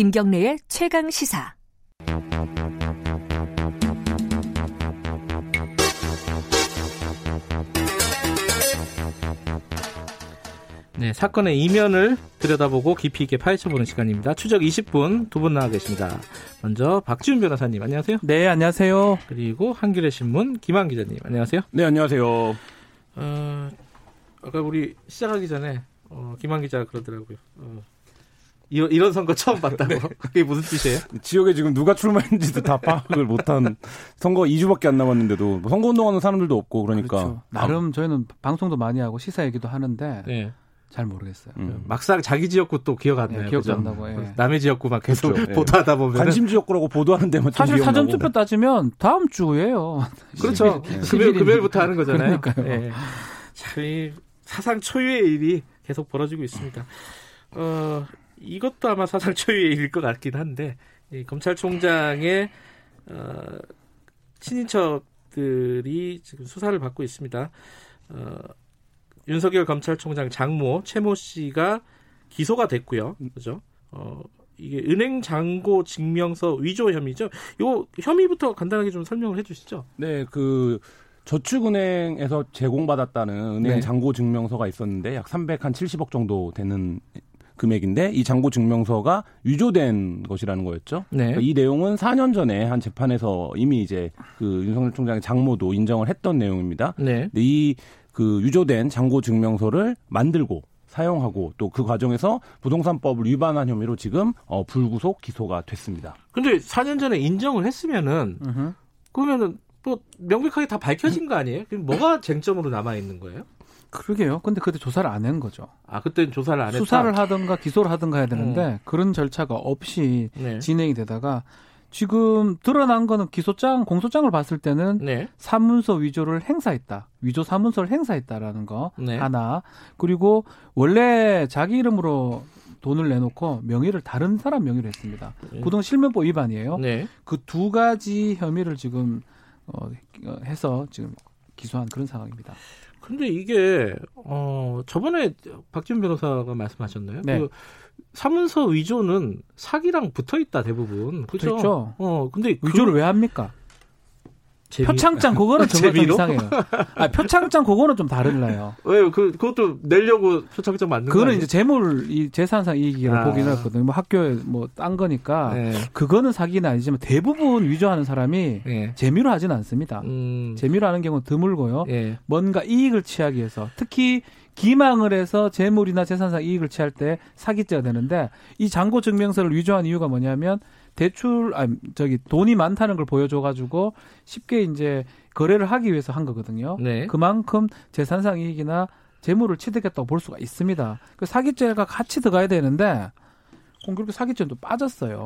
김경래의 최강 시사. 네, 사건의 이면을 들여다보고 깊이 있게 파헤쳐보는 시간입니다. 추적 20분 두 분 나와 계십니다. 먼저 박지훈 변호사님 안녕하세요. 네, 안녕하세요. 그리고 한겨레 신문 김한 기자님 안녕하세요. 네, 안녕하세요. 어, 아까 우리 시작하기 전에 어, 김한 기자가 그러더라고요. 어, 이런, 이런 선거 처음 봤다고. 네. 그게 무슨 뜻이에요? 지역에 지금 누가 출마했는지도 다 파악을 못한 선거 2주밖에 안 남았는데도 뭐 선거 운동하는 사람들도 없고 그러니까 그렇죠. 나름 저희는 방송도 많이 하고 시사 얘기도 하는데 네. 잘 모르겠어요. 음. 막상 자기 지역구 또 기억 안 네, 나요. 기억도 그죠? 안 나고. 예. 남의 지역구만 계속 그렇죠. 예. 보도하다 보면 관심 지역구라고 보도하는 데만 좀 사실. 사전 투표 따지면 다음 주예요. 그렇죠. 네. 금요일, 금요일부터 하는 거잖아요. 그러니까요. 예. 참, 이 사상 초유의 일이 계속 벌어지고 있습니다. 어, 이것도 아마 사상 초유의 일일 것 같긴 한데, 이 검찰총장의, 어, 친인척들이 지금 수사를 받고 있습니다. 어, 윤석열 검찰총장 장모, 최모 씨가 기소가 됐고요. 그죠? 어, 이게 은행 잔고 증명서 위조 혐의죠. 요 혐의부터 간단하게 좀 설명을 해 주시죠. 네, 그 저축은행에서 제공받았다는 은행 네. 잔고 증명서가 있었는데 약 370억 정도 되는 금액인데 이 잔고 증명서가 위조된 것이라는 거였죠. 네. 그러니까 이 내용은 4년 전에 한 재판에서 이미 이제 그 윤석열 총장의 장모도 인정을 했던 내용입니다. 네. 근데 이그 유조된 잔고 증명서를 만들고 사용하고 또 그 과정에서 부동산법을 위반한 혐의로 지금 어, 불구속 기소가 됐습니다. 근데 4년 전에 인정을 했으면은 음흠. 그러면은 뭐 명백하게 다 밝혀진 거 아니에요? 그럼 뭐가 쟁점으로 남아 있는 거예요? 그러게요. 근데 그때 조사를 안 한 거죠. 아 그때는 조사를 안 했다. 수사를 하든가 기소를 하든가 해야 되는데 그런 절차가 없이 네. 진행이 되다가 지금 드러난 거는 기소장, 공소장을 봤을 때는 네. 사문서 위조를 행사했다. 위조 사문서를 행사했다라는 거 네. 하나. 그리고 원래 자기 이름으로 돈을 내놓고 명의를 다른 사람 명의로 했습니다. 네. 부동 실명법 위반이에요. 네. 그두 가지 혐의를 지금 어, 어, 해서 지금 기소한 그런 상황입니다. 근데 이게 어 저번에 박지훈 변호사가 말씀하셨나요? 네. 그 사문서 위조는 사기랑 붙어 있다 대부분. 붙어있죠. 어 근데 위조를 왜 합니까? 재미- 표창장 그거는 정말 좀 재미로? 이상해요. 아, 표창장 그거는 좀 다르나요. 왜요? 그 그것도 내려고 표창장 만든 거 그거는? 이제 재물 이 재산상 이익이라고 아. 보기는 했거든요. 뭐 학교에 뭐 딴 거니까 네. 그거는 사기는 아니지만 대부분 위조하는 사람이 네. 재미로 하진 않습니다. 음. 재미로 하는 경우는 드물고요. 예. 뭔가 이익을 취하기 위해서 특히 기망을 해서 재물이나 재산상 이익을 취할 때 사기죄가 되는데 이 잔고 증명서를 위조한 이유가 뭐냐면 대출 아 저기 돈이 많다는 걸 보여줘 가지고 쉽게 이제 거래를 하기 위해서 한 거거든요. 네. 그만큼 재산상 이익이나 재물을 취득했다고 볼 수가 있습니다. 그 사기죄가 같이 들어가야 되는데 그렇게 사기죄도 빠졌어요.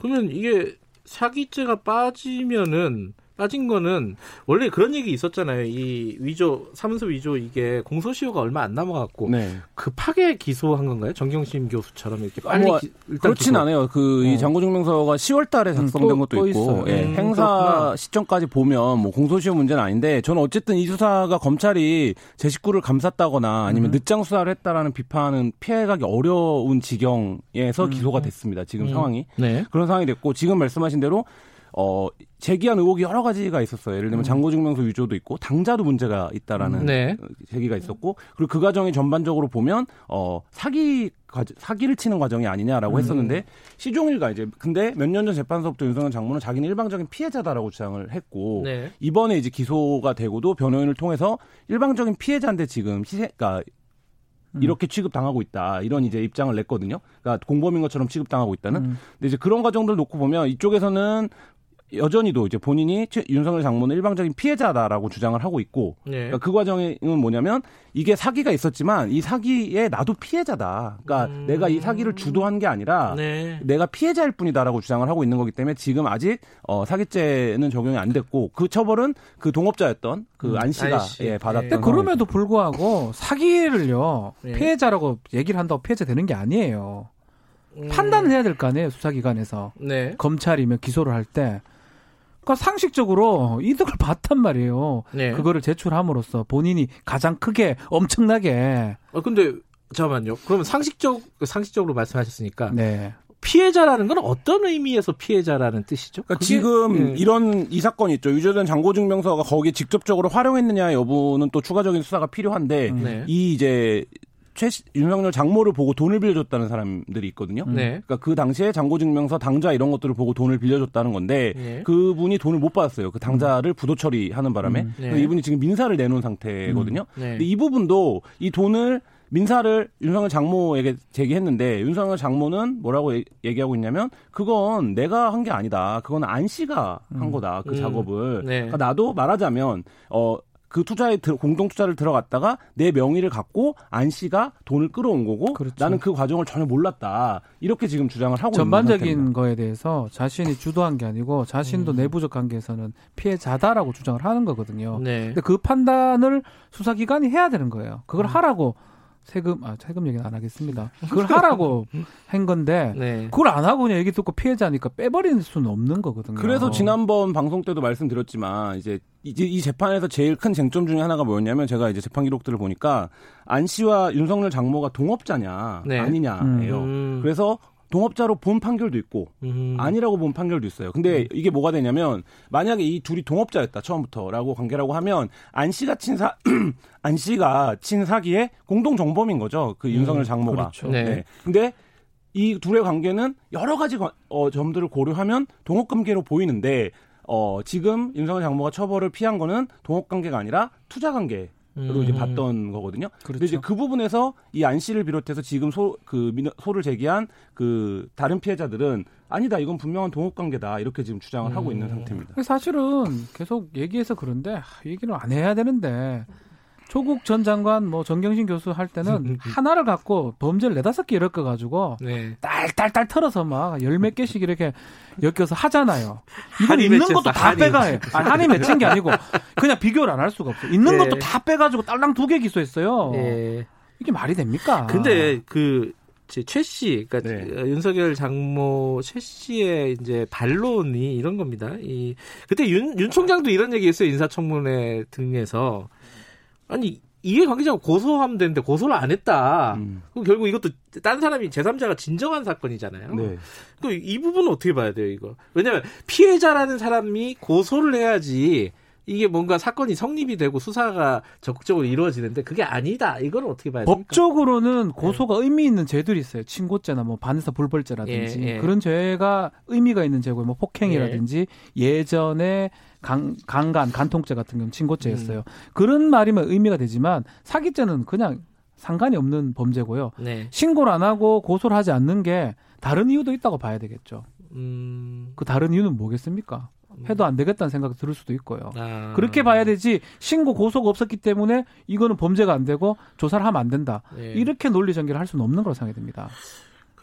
그러면 이게 사기죄가 빠지면은 빠진 거는 원래 그런 얘기 있었잖아요. 이 위조 사문서 위조 이게 공소시효가 얼마 안 남아갖고 네. 급하게 기소한 건가요? 정경심 교수처럼 이렇게 빨리 뭐, 기, 그렇진 기소. 않아요. 그이 어. 잔고증명서가 10월달에 작성된 또- 것도 또 있고. 예, 음, 행사 그렇구나. 시점까지 보면 뭐 공소시효 문제는 아닌데 저는 어쨌든 이 수사가 검찰이 제 식구를 감쌌다거나 아니면 음. 늦장 수사를 했다라는 비판은 피해가기 어려운 지경에서 음. 기소가 됐습니다. 지금 음. 상황이 네. 그런 상황이 됐고 지금 말씀하신 대로 어 제기한 의혹이 여러 가지가 있었어요. 예를 들면 잔고증명서 위조도 있고 당자도 문제가 있다라는 음. 네. 어, 제기가 있었고 그리고 그 과정이 전반적으로 보면 어 사기 과- 사기를 치는 과정이 아니냐라고 음. 했었는데 시종일가 이제 근데 몇 년 전 재판서부터 윤석열 장모는 자기는 일방적인 피해자다라고 주장을 했고 네. 이번에 이제 기소가 되고도 변호인을 통해서 일방적인 피해자인데 지금 희세 그러니까 음. 이렇게 취급당하고 있다 이런 이제 입장을 냈거든요. 그러니까 공범인 것처럼 취급당하고 있다는. 음. 근데 이제 그런 과정들 놓고 보면 이쪽에서는 여전히도 이제 본인이 최- 윤석열 장모는 일방적인 피해자다라고 주장을 하고 있고 네. 그러니까 그 과정은 뭐냐면 이게 사기가 있었지만 이 사기에 나도 피해자다. 그러니까 음. 내가 이 사기를 주도한 게 아니라 네. 내가 피해자일 뿐이다라고 주장을 하고 있는 거기 때문에 지금 아직 어, 사기죄는 적용이 안 됐고 그 처벌은 그 동업자였던 그 안 씨가. 예, 받았던. 네. 그럼에도 불구하고 사기를요 네. 피해자라고 얘기를 한다고 피해자 되는 게 아니에요. 음. 판단을 해야 될 거 아니에요 수사기관에서 네. 검찰이면 기소를 할 때. 그러니까 상식적으로 이득을 봤단 말이에요. 네. 그거를 제출함으로써 본인이 가장 크게 엄청나게 어 근데 잠깐만요. 그러면 상식적 상식적으로 말씀하셨으니까 네. 피해자라는 건 어떤 의미에서 피해자라는 뜻이죠? 그러니까 그게- 지금 예. 이런 이 사건 있죠. 유죄된 장고증명서가 거기에 직접적으로 활용했느냐 여부는 또 추가적인 수사가 필요한데 네. 이 이제 최 윤석열 장모를 보고 돈을 빌려줬다는 사람들이 있거든요. 네. 그러니까 그 당시에 장고증명서 당좌 이런 것들을 보고 돈을 빌려줬다는 건데 네. 그분이 돈을 못 받았어요. 그 당좌를 부도 처리하는 바람에 음. 네. 이분이 지금 민사를 내놓은 상태거든요. 네. 근데 이 부분도 이 돈을 민사를 윤석열 장모에게 제기했는데 윤석열 장모는 뭐라고 얘- 얘기하고 있냐면 그건 내가 한 게 아니다. 그건 안 씨가 한 거다. 그 음. 작업을. 네. 그러니까 나도 말하자면 어. 그 투자에 들- 공동 투자를 들어갔다가 내 명의를 갖고 안 씨가 돈을 끌어온 거고 그렇죠. 나는 그 과정을 전혀 몰랐다 이렇게 지금 주장을 하고 있는 전반적인 상태입니다. 거에 대해서 자신이 주도한 게 아니고 자신도 음. 내부적 관계에서는 피해자다라고 주장을 하는 거거든요. 네. 근데 그 판단을 수사기관이 해야 되는 거예요. 그걸 음. 하라고 세금 아 세금 얘기는 안 하겠습니다. 그걸 하라고 한 건데 네. 그걸 안 하고 그냥 얘기 듣고 피해자니까 빼버릴 수는 없는 거거든요. 그래서 지난번 방송 때도 말씀드렸지만 이제 이제 이 재판에서 제일 큰 쟁점 중에 하나가 뭐였냐면 제가 이제 재판 기록들을 보니까 안 씨와 윤석열 장모가 동업자냐 네. 아니냐예요. 음. 그래서 동업자로 본 판결도 있고 음. 아니라고 본 판결도 있어요. 근데 이게 뭐가 되냐면 만약에 이 둘이 동업자였다 처음부터라고 관계라고 하면 안 씨가 친 사, 안 씨가 친 사기의 공동 정범인 거죠. 그 윤석열 장모가. 그렇죠. 네. 근데 이 둘의 관계는 여러 가지 관- 어, 점들을 고려하면 동업관계로 보이는데 어, 지금 윤석열 장모가 처벌을 피한 거는 동업관계가 아니라 투자관계. 로 이제 음. 봤던 거거든요. 근데 그렇죠. 이제 그 부분에서 이 안 씨를 비롯해서 지금 소 그 소를 제기한 그 다른 피해자들은 아니다 이건 분명한 동업 관계다 이렇게 지금 주장을 하고 있는 음. 상태입니다. 사실은 계속 얘기해서 그런데 하, 얘기를 안 해야 되는데 조국 전 장관 뭐 정경심 교수 할 때는 하나를 갖고 범죄를 네다섯 개 엮어 가지고 네. 딸딸딸 털어서 막 열 몇 개씩 이렇게 엮여서 하잖아요. 이건 있는 맺혔어, 것도 다. 빼가요. 아니, 한이 맺힌 게 아니고 그냥 비교를 안 할 수가 없어. 있는 예. 것도 다 빼가지고 딸랑 두 개 기소했어요. 예. 이게 말이 됩니까? 근데 그 최 씨, 그러니까 네. 어, 윤석열 장모 최 씨의 이제 반론이 이런 겁니다. 이 그때 윤, 윤 총장도 이런 얘기했어요 인사청문회 등에서 아니 이해관계자가 고소하면 되는데 고소를 안 했다. 음. 그럼 결국 이것도 딴 사람이 제3자가 진정한 사건이잖아요. 네. 그이 부분은 어떻게 봐야 돼요, 이거? 왜냐면 피해자라는 사람이 고소를 해야지 이게 뭔가 사건이 성립이 되고 수사가 적극적으로 이루어지는데 그게 아니다. 이걸 어떻게 봐야 됩니까? 법적으로는 고소가 의미 있는 죄들이 있어요. 친고죄나 뭐 반사 불벌죄라든지 예, 예. 그런 죄가 의미가 있는 죄고 뭐 폭행이라든지 예 전에 강, 강간, 간통죄 같은 경우는 친고죄였어요. 그런 말이면 의미가 되지만 사기죄는 그냥 상관이 없는 범죄고요. 네. 신고를 안 하고 고소를 하지 않는 게 다른 이유도 있다고 봐야 되겠죠. 음. 그 다른 이유는 뭐겠습니까? 해도 안 되겠다는 생각이 들을 수도 있고요. 아. 그렇게 봐야 되지 신고 고소가 없었기 때문에 이거는 범죄가 안 되고 조사를 하면 안 된다. 네. 이렇게 논리 전개를 할 수는 없는 거로 생각이 됩니다.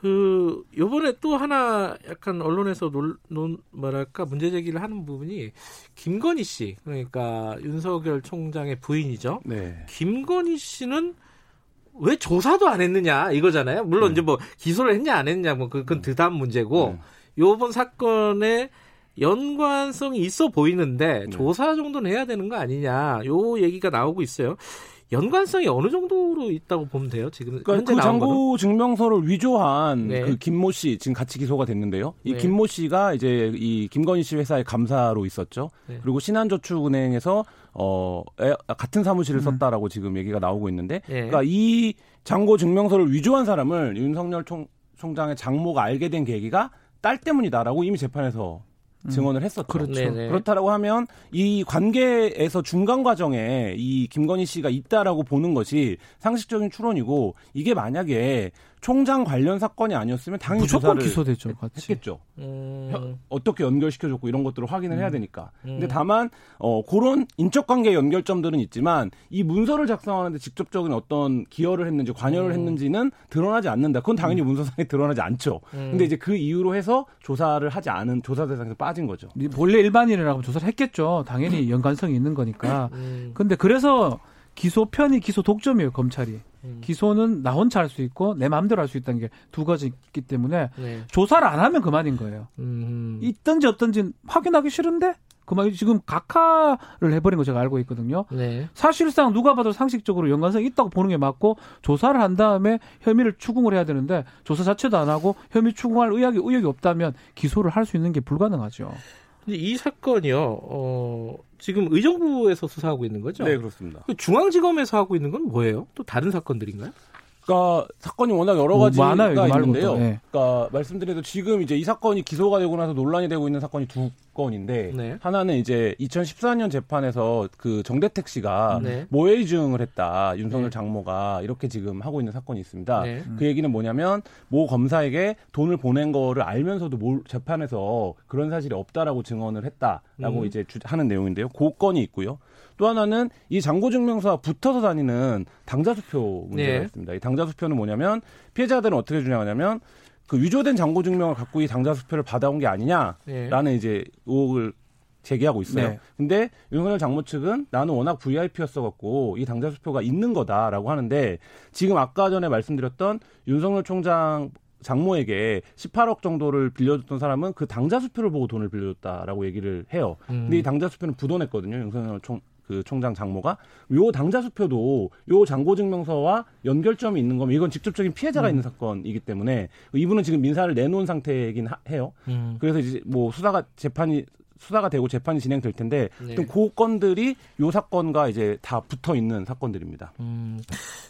그 요번에 또 하나 약간 언론에서 논, 논 뭐랄까 문제 제기를 하는 부분이 김건희 씨 그러니까 윤석열 총장의 부인이죠. 네. 김건희 씨는 왜 조사도 안 했느냐 이거잖아요. 물론 네. 이제 뭐 기소를 했냐 안 했냐 뭐 그건 드다음 문제고 네. 요번 사건에 연관성이 있어 보이는데 네. 조사 정도는 해야 되는 거 아니냐 요 얘기가 나오고 있어요. 연관성이 어느 정도로 있다고 보면 돼요? 지금 그러니까 현재 그 나온 거는? 장고 증명서를 위조한 네. 그 김모 씨 지금 같이 기소가 됐는데요. 이 네. 김모 씨가 이제 이 김건희 씨 회사의 감사로 있었죠. 네. 그리고 신한저축은행에서 어 에- 같은 사무실을 음. 썼다라고 지금 얘기가 나오고 있는데, 네. 그러니까 이 장고 증명서를 위조한 사람을 윤석열 총, 총장의 장모가 알게 된 계기가 딸 때문이다라고 이미 재판에서 증언을 했었죠. 그렇죠. 네네. 그렇다라고 하면 이 관계에서 중간 과정에 이 김건희 씨가 있다라고 보는 것이 상식적인 추론이고 이게 만약에 총장 관련 사건이 아니었으면 당연히 무조건 조사를 기소되죠, 했- 같이. 했겠죠. 음, 혀- 어떻게 연결시켜줬고 이런 것들을 확인을 해야 되니까. 음. 근데 다만 어 그런 인적 관계 연결점들은 있지만 이 문서를 작성하는데 직접적인 어떤 기여를 했는지 관여를 음. 했는지는 드러나지 않는다. 그건 당연히 문서상에 드러나지 않죠. 음. 근데 이제 그 이유로 해서 조사를 하지 않은 조사 대상에서 빠진 거죠. 원래 일반인이라고 조사를 했겠죠. 당연히 연관성이 있는 거니까. 음, 근데 그래서 기소 편이 기소 독점이에요, 검찰이. 음. 기소는 나 혼자 할 수 있고 내 마음대로 할 수 있다는 게 두 가지 있기 때문에 네. 조사를 안 하면 그만인 거예요. 음, 있든지 없든지 확인하기 싫은데 그만 지금 각하를 해버린 거 제가 알고 있거든요. 네. 사실상 누가 봐도 상식적으로 연관성이 있다고 보는 게 맞고 조사를 한 다음에 혐의를 추궁을 해야 되는데 조사 자체도 안 하고 혐의 추궁할 의혹이 의혹이 없다면 기소를 할 수 있는 게 불가능하죠. 근데 이 사건이요. 어, 지금 의정부에서 수사하고 있는 거죠? 네, 그렇습니다. 그 중앙지검에서 하고 있는 건 뭐예요? 또 다른 사건들인가요? 그러니까 사건이 워낙 여러 뭐 가지가 많아요. 있는데요. 예. 그러니까 말씀드려도 지금 이제 이 사건이 기소가 되고 나서 논란이 되고 있는 사건이 두 건인데 네. 하나는 이제 2014년 재판에서 그 정대택 씨가 네. 모해이중을 했다 윤석열 네. 장모가 이렇게 지금 하고 있는 사건이 있습니다. 네. 그 얘기는 뭐냐면 모 검사에게 돈을 보낸 거를 알면서도 몰- 재판에서 그런 사실이 없다라고 증언을 했다라고 음. 이제 주- 하는 내용인데요. 그 건이 있고요. 또 하나는 이 장고증명서와 붙어서 다니는 당자수표 문제가 네. 있습니다. 이 당자수표는 뭐냐면 피해자들은 어떻게 주장하냐면 그 위조된 장고증명을 갖고 이 당자수표를 받아온 게 아니냐라는 네. 이제 의혹을 제기하고 있어요. 네. 근데 윤석열 장모 측은 나는 워낙 VIP였어 갖고 이 당자 수표가 있는 거다라고 하는데 지금 아까 전에 말씀드렸던 윤석열 총장 장모에게 18억 정도를 빌려줬던 사람은 그 당자 수표를 보고 돈을 빌려줬다라고 얘기를 해요. 음. 근데 이 당자 수표는 부도냈거든요. 윤석열 총, 그 총장 장모가. 요 당자 수표도 요 장고 증명서와 연결점이 있는 거면 이건 직접적인 피해자가 있는 사건이기 때문에 이분은 지금 민사를 내놓은 상태이긴 하- 해요. 음. 그래서 이제 뭐 수사가 재판이 수사가 되고 재판이 진행될 텐데 네. 어떤 그 건들이 요 사건과 이제 다 붙어 있는 사건들입니다. 음,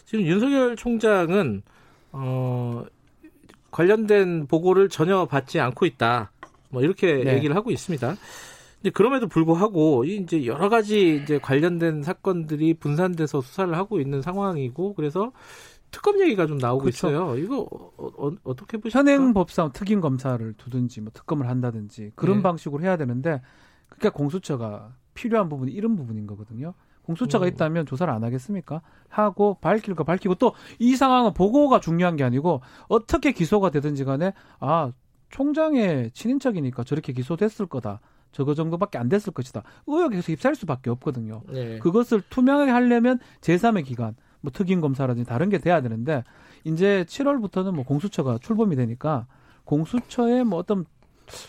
지금 윤석열 총장은 어, 관련된 보고를 전혀 받지 않고 있다. 뭐 이렇게 네. 얘기를 하고 있습니다. 근데 그럼에도 불구하고 이 이제 여러 가지 이제 관련된 사건들이 분산돼서 수사를 하고 있는 상황이고 그래서 특검 얘기가 좀 나오고 그렇죠. 있어요. 이거 어, 떻게 보십니까? 현행 법상 특임 검사를 두든지 뭐 특검을 한다든지 그런 네. 방식으로 해야 되는데 그러니까 공수처가 필요한 부분이 이런 부분인 거거든요. 공수처가 음. 있다면 조사를 안 하겠습니까? 하고 밝힐 거 밝히고 또 이 상황은 보고가 중요한 게 아니고 어떻게 기소가 되든지 간에 아 총장의 친인척이니까 저렇게 기소됐을 거다. 저거 정도밖에 안 됐을 것이다. 의혹에 계속 휩싸일 수밖에 없거든요. 네. 그것을 투명하게 하려면 제3의 기관, 뭐 특임 검사라든지 다른 게 돼야 되는데 이제 7월부터는 뭐 공수처가 출범이 되니까 공수처에 뭐 어떤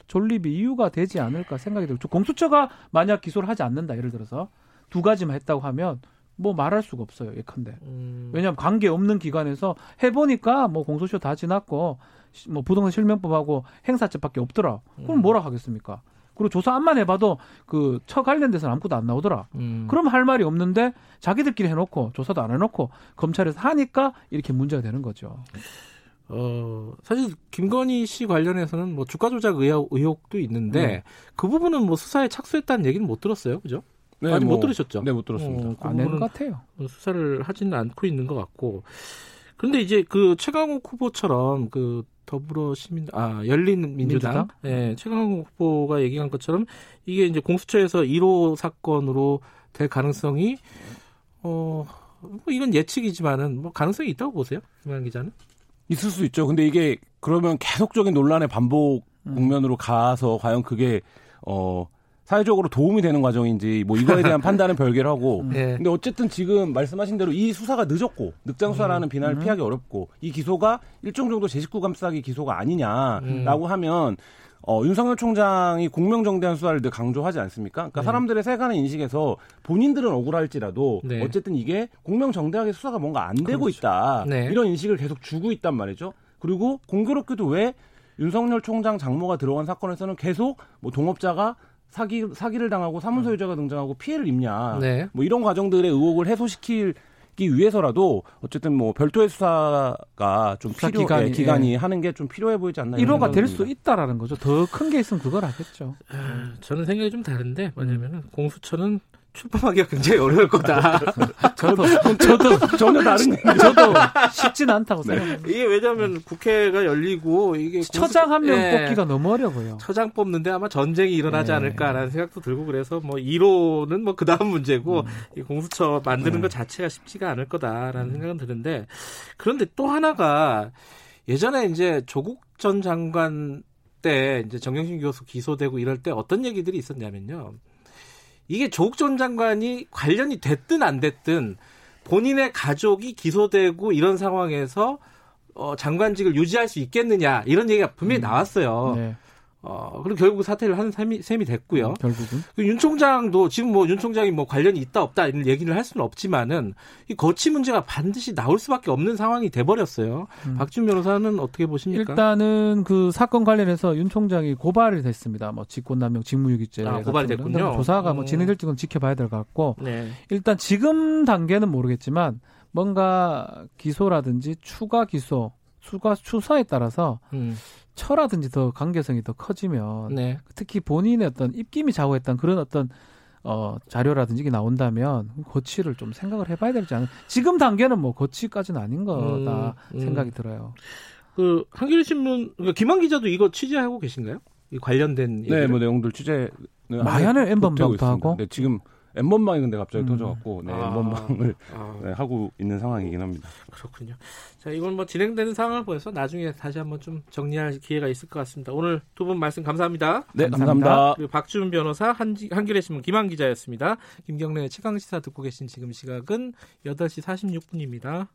존립이 이유가 되지 않을까 생각이 들고 공수처가 만약 기소를 하지 않는다 예를 들어서 두 가지만 했다고 하면 뭐 말할 수가 없어요 예컨대 음, 왜냐하면 관계 없는 기관에서 해보니까 뭐 공소시효 다 지났고 시- 뭐 부동산 실명법하고 행사죄밖에 없더라 그럼 음. 뭐라 하겠습니까 그리고 조사 안만 해봐도 그 처 관련돼서는 아무것도 안 나오더라 음. 그럼 할 말이 없는데 자기들끼리 해놓고 조사도 안 해놓고 검찰에서 하니까 이렇게 문제가 되는 거죠. 어, 사실 김건희 씨 관련해서는 뭐 주가 조작 의혹, 의혹도 있는데 네. 그 부분은 뭐 수사에 착수했다는 얘기는 못 들었어요, 그죠? 네, 아직 뭐- 못 들으셨죠? 네, 못 들었습니다. 어, 그안 되는 부분은 것 같아요. 수사를 하지는 않고 있는 것 같고. 그런데 이제 그 최강욱 후보처럼 그 더불어 시민 아 열린 민주당, 민주당? 예 최강욱 후보가 얘기한 것처럼 이게 이제 공수처에서 1호 사건으로 될 가능성이 어 뭐 이건 예측이지만은 뭐 가능성이 있다고 보세요 김한 기자는 있을 수 있죠. 근데 이게 그러면 계속적인 논란의 반복 음. 국면으로 가서 과연 그게 어 사회적으로 도움이 되는 과정인지 뭐 이거에 대한 판단은 별개로 하고 음. 예 근데 어쨌든 지금 말씀하신 대로 이 수사가 늦었고 늑장 수사라는 비난을 음. 피하기 어렵고 이 기소가 일정 정도 제 식구 감싸기 기소가 아니냐라고 음. 하면 어, 윤석열 총장이 공명정대한 수사를 늘 강조하지 않습니까? 그러니까 네. 사람들의 세간의 인식에서 본인들은 억울할지라도 네. 어쨌든 이게 공명정대하게 수사가 뭔가 안 되고 그렇죠. 있다 네. 이런 인식을 계속 주고 있단 말이죠. 그리고 공교롭게도 왜 윤석열 총장 장모가 들어간 사건에서는 계속 뭐 동업자가 사기 사기를 당하고 사문서 유자가 등장하고 피해를 입냐 네. 뭐 이런 과정들의 의혹을 해소시키기 위해서라도 어쨌든 뭐 별도의 수사가 좀 수사 필요 기간이, 기간이, 기간이 예. 하는 게 좀 필요해 보이지 않나 이런 1호가 될 수. 있다라는 거죠. 더 큰 게 있으면 그걸 하겠죠. 아, 저는 생각이 좀 다른데 뭐냐면은 공수처는 출범하기가 굉장히 어려울 거다. 저도 저도 전혀 다른 얘기. 저도 쉽진 않다고 생각합니다. 이게 왜냐하면 국회가 열리고 이게 처장 한명 예. 뽑기가 너무 어려워요. 처장 뽑는데 아마 전쟁이 일어나지 네. 않을까라는 생각도 들고 그래서 뭐 1호는 뭐 그 다음 문제고 음. 이 공수처 만드는 네. 것 자체가 쉽지가 않을 거다라는 생각은 드는데 그런데 또 하나가 예전에 이제 조국 전 장관 때 이제 정경심 교수 기소되고 이럴 때 어떤 얘기들이 있었냐면요. 이게 조국 전 장관이 관련이 됐든 안 됐든 본인의 가족이 기소되고 이런 상황에서 어, 장관직을 유지할 수 있겠느냐 이런 얘기가 분명히 음. 나왔어요. 네. 어, 그리고 결국 사퇴를 한 셈이, 셈이 됐고요. 음, 결국은. 그윤 총장도 지금 뭐 윤 총장이 뭐 관련이 있다 없다 이런 얘기를 할 수는 없지만은 이 거치 문제가 반드시 나올 수밖에 없는 상황이 돼버렸어요. 음. 박준 변호사는 어떻게 보십니까? 일단은 그 사건 관련해서 윤 총장이 고발이 됐습니다. 뭐 직권남용, 직무유기죄 아, 고발이. 됐군요. 조사가 뭐 음. 진행될지 는 지켜봐야 될 것 같고 네. 일단 지금 단계는 모르겠지만 뭔가 기소라든지 추가 기소, 추가 추사에 따라서 음, 처라든지 더 관계성이 더 커지면 네. 특히 본인의 어떤 입김이 좌우했던 그런 어떤 어, 자료라든지 이게 나온다면 고치를 좀 생각을 해봐야 되지 않을까. 지금 단계는 뭐 고치까지는 아닌 거다 음, 음. 생각이 들어요. 그 한겨레 신문 그러니까 김한 기자도 이거 취재하고 계신가요? 이 관련된 네, 얘기를? 뭐 내용들 취재는 마야는 하고 엠번방도 있습니다. 하고? 네, 지금 엠번방이 근데 갑자기 음. 터져갖고 네, 아. 엠번방을 아, 네, 하고 있는 상황이긴 합니다. 그렇군요. 자, 이건 뭐 진행되는 상황을 보여서 나중에 다시 한번 좀 정리할 기회가 있을 것 같습니다. 오늘 두 분 말씀 감사합니다. 네, 감사합니다. 감사합니다. 박준 변호사, 한, 한겨레 신문 김한 기자였습니다. 김경래 최강 시사 듣고 계신 지금 시각은 8시 46분입니다.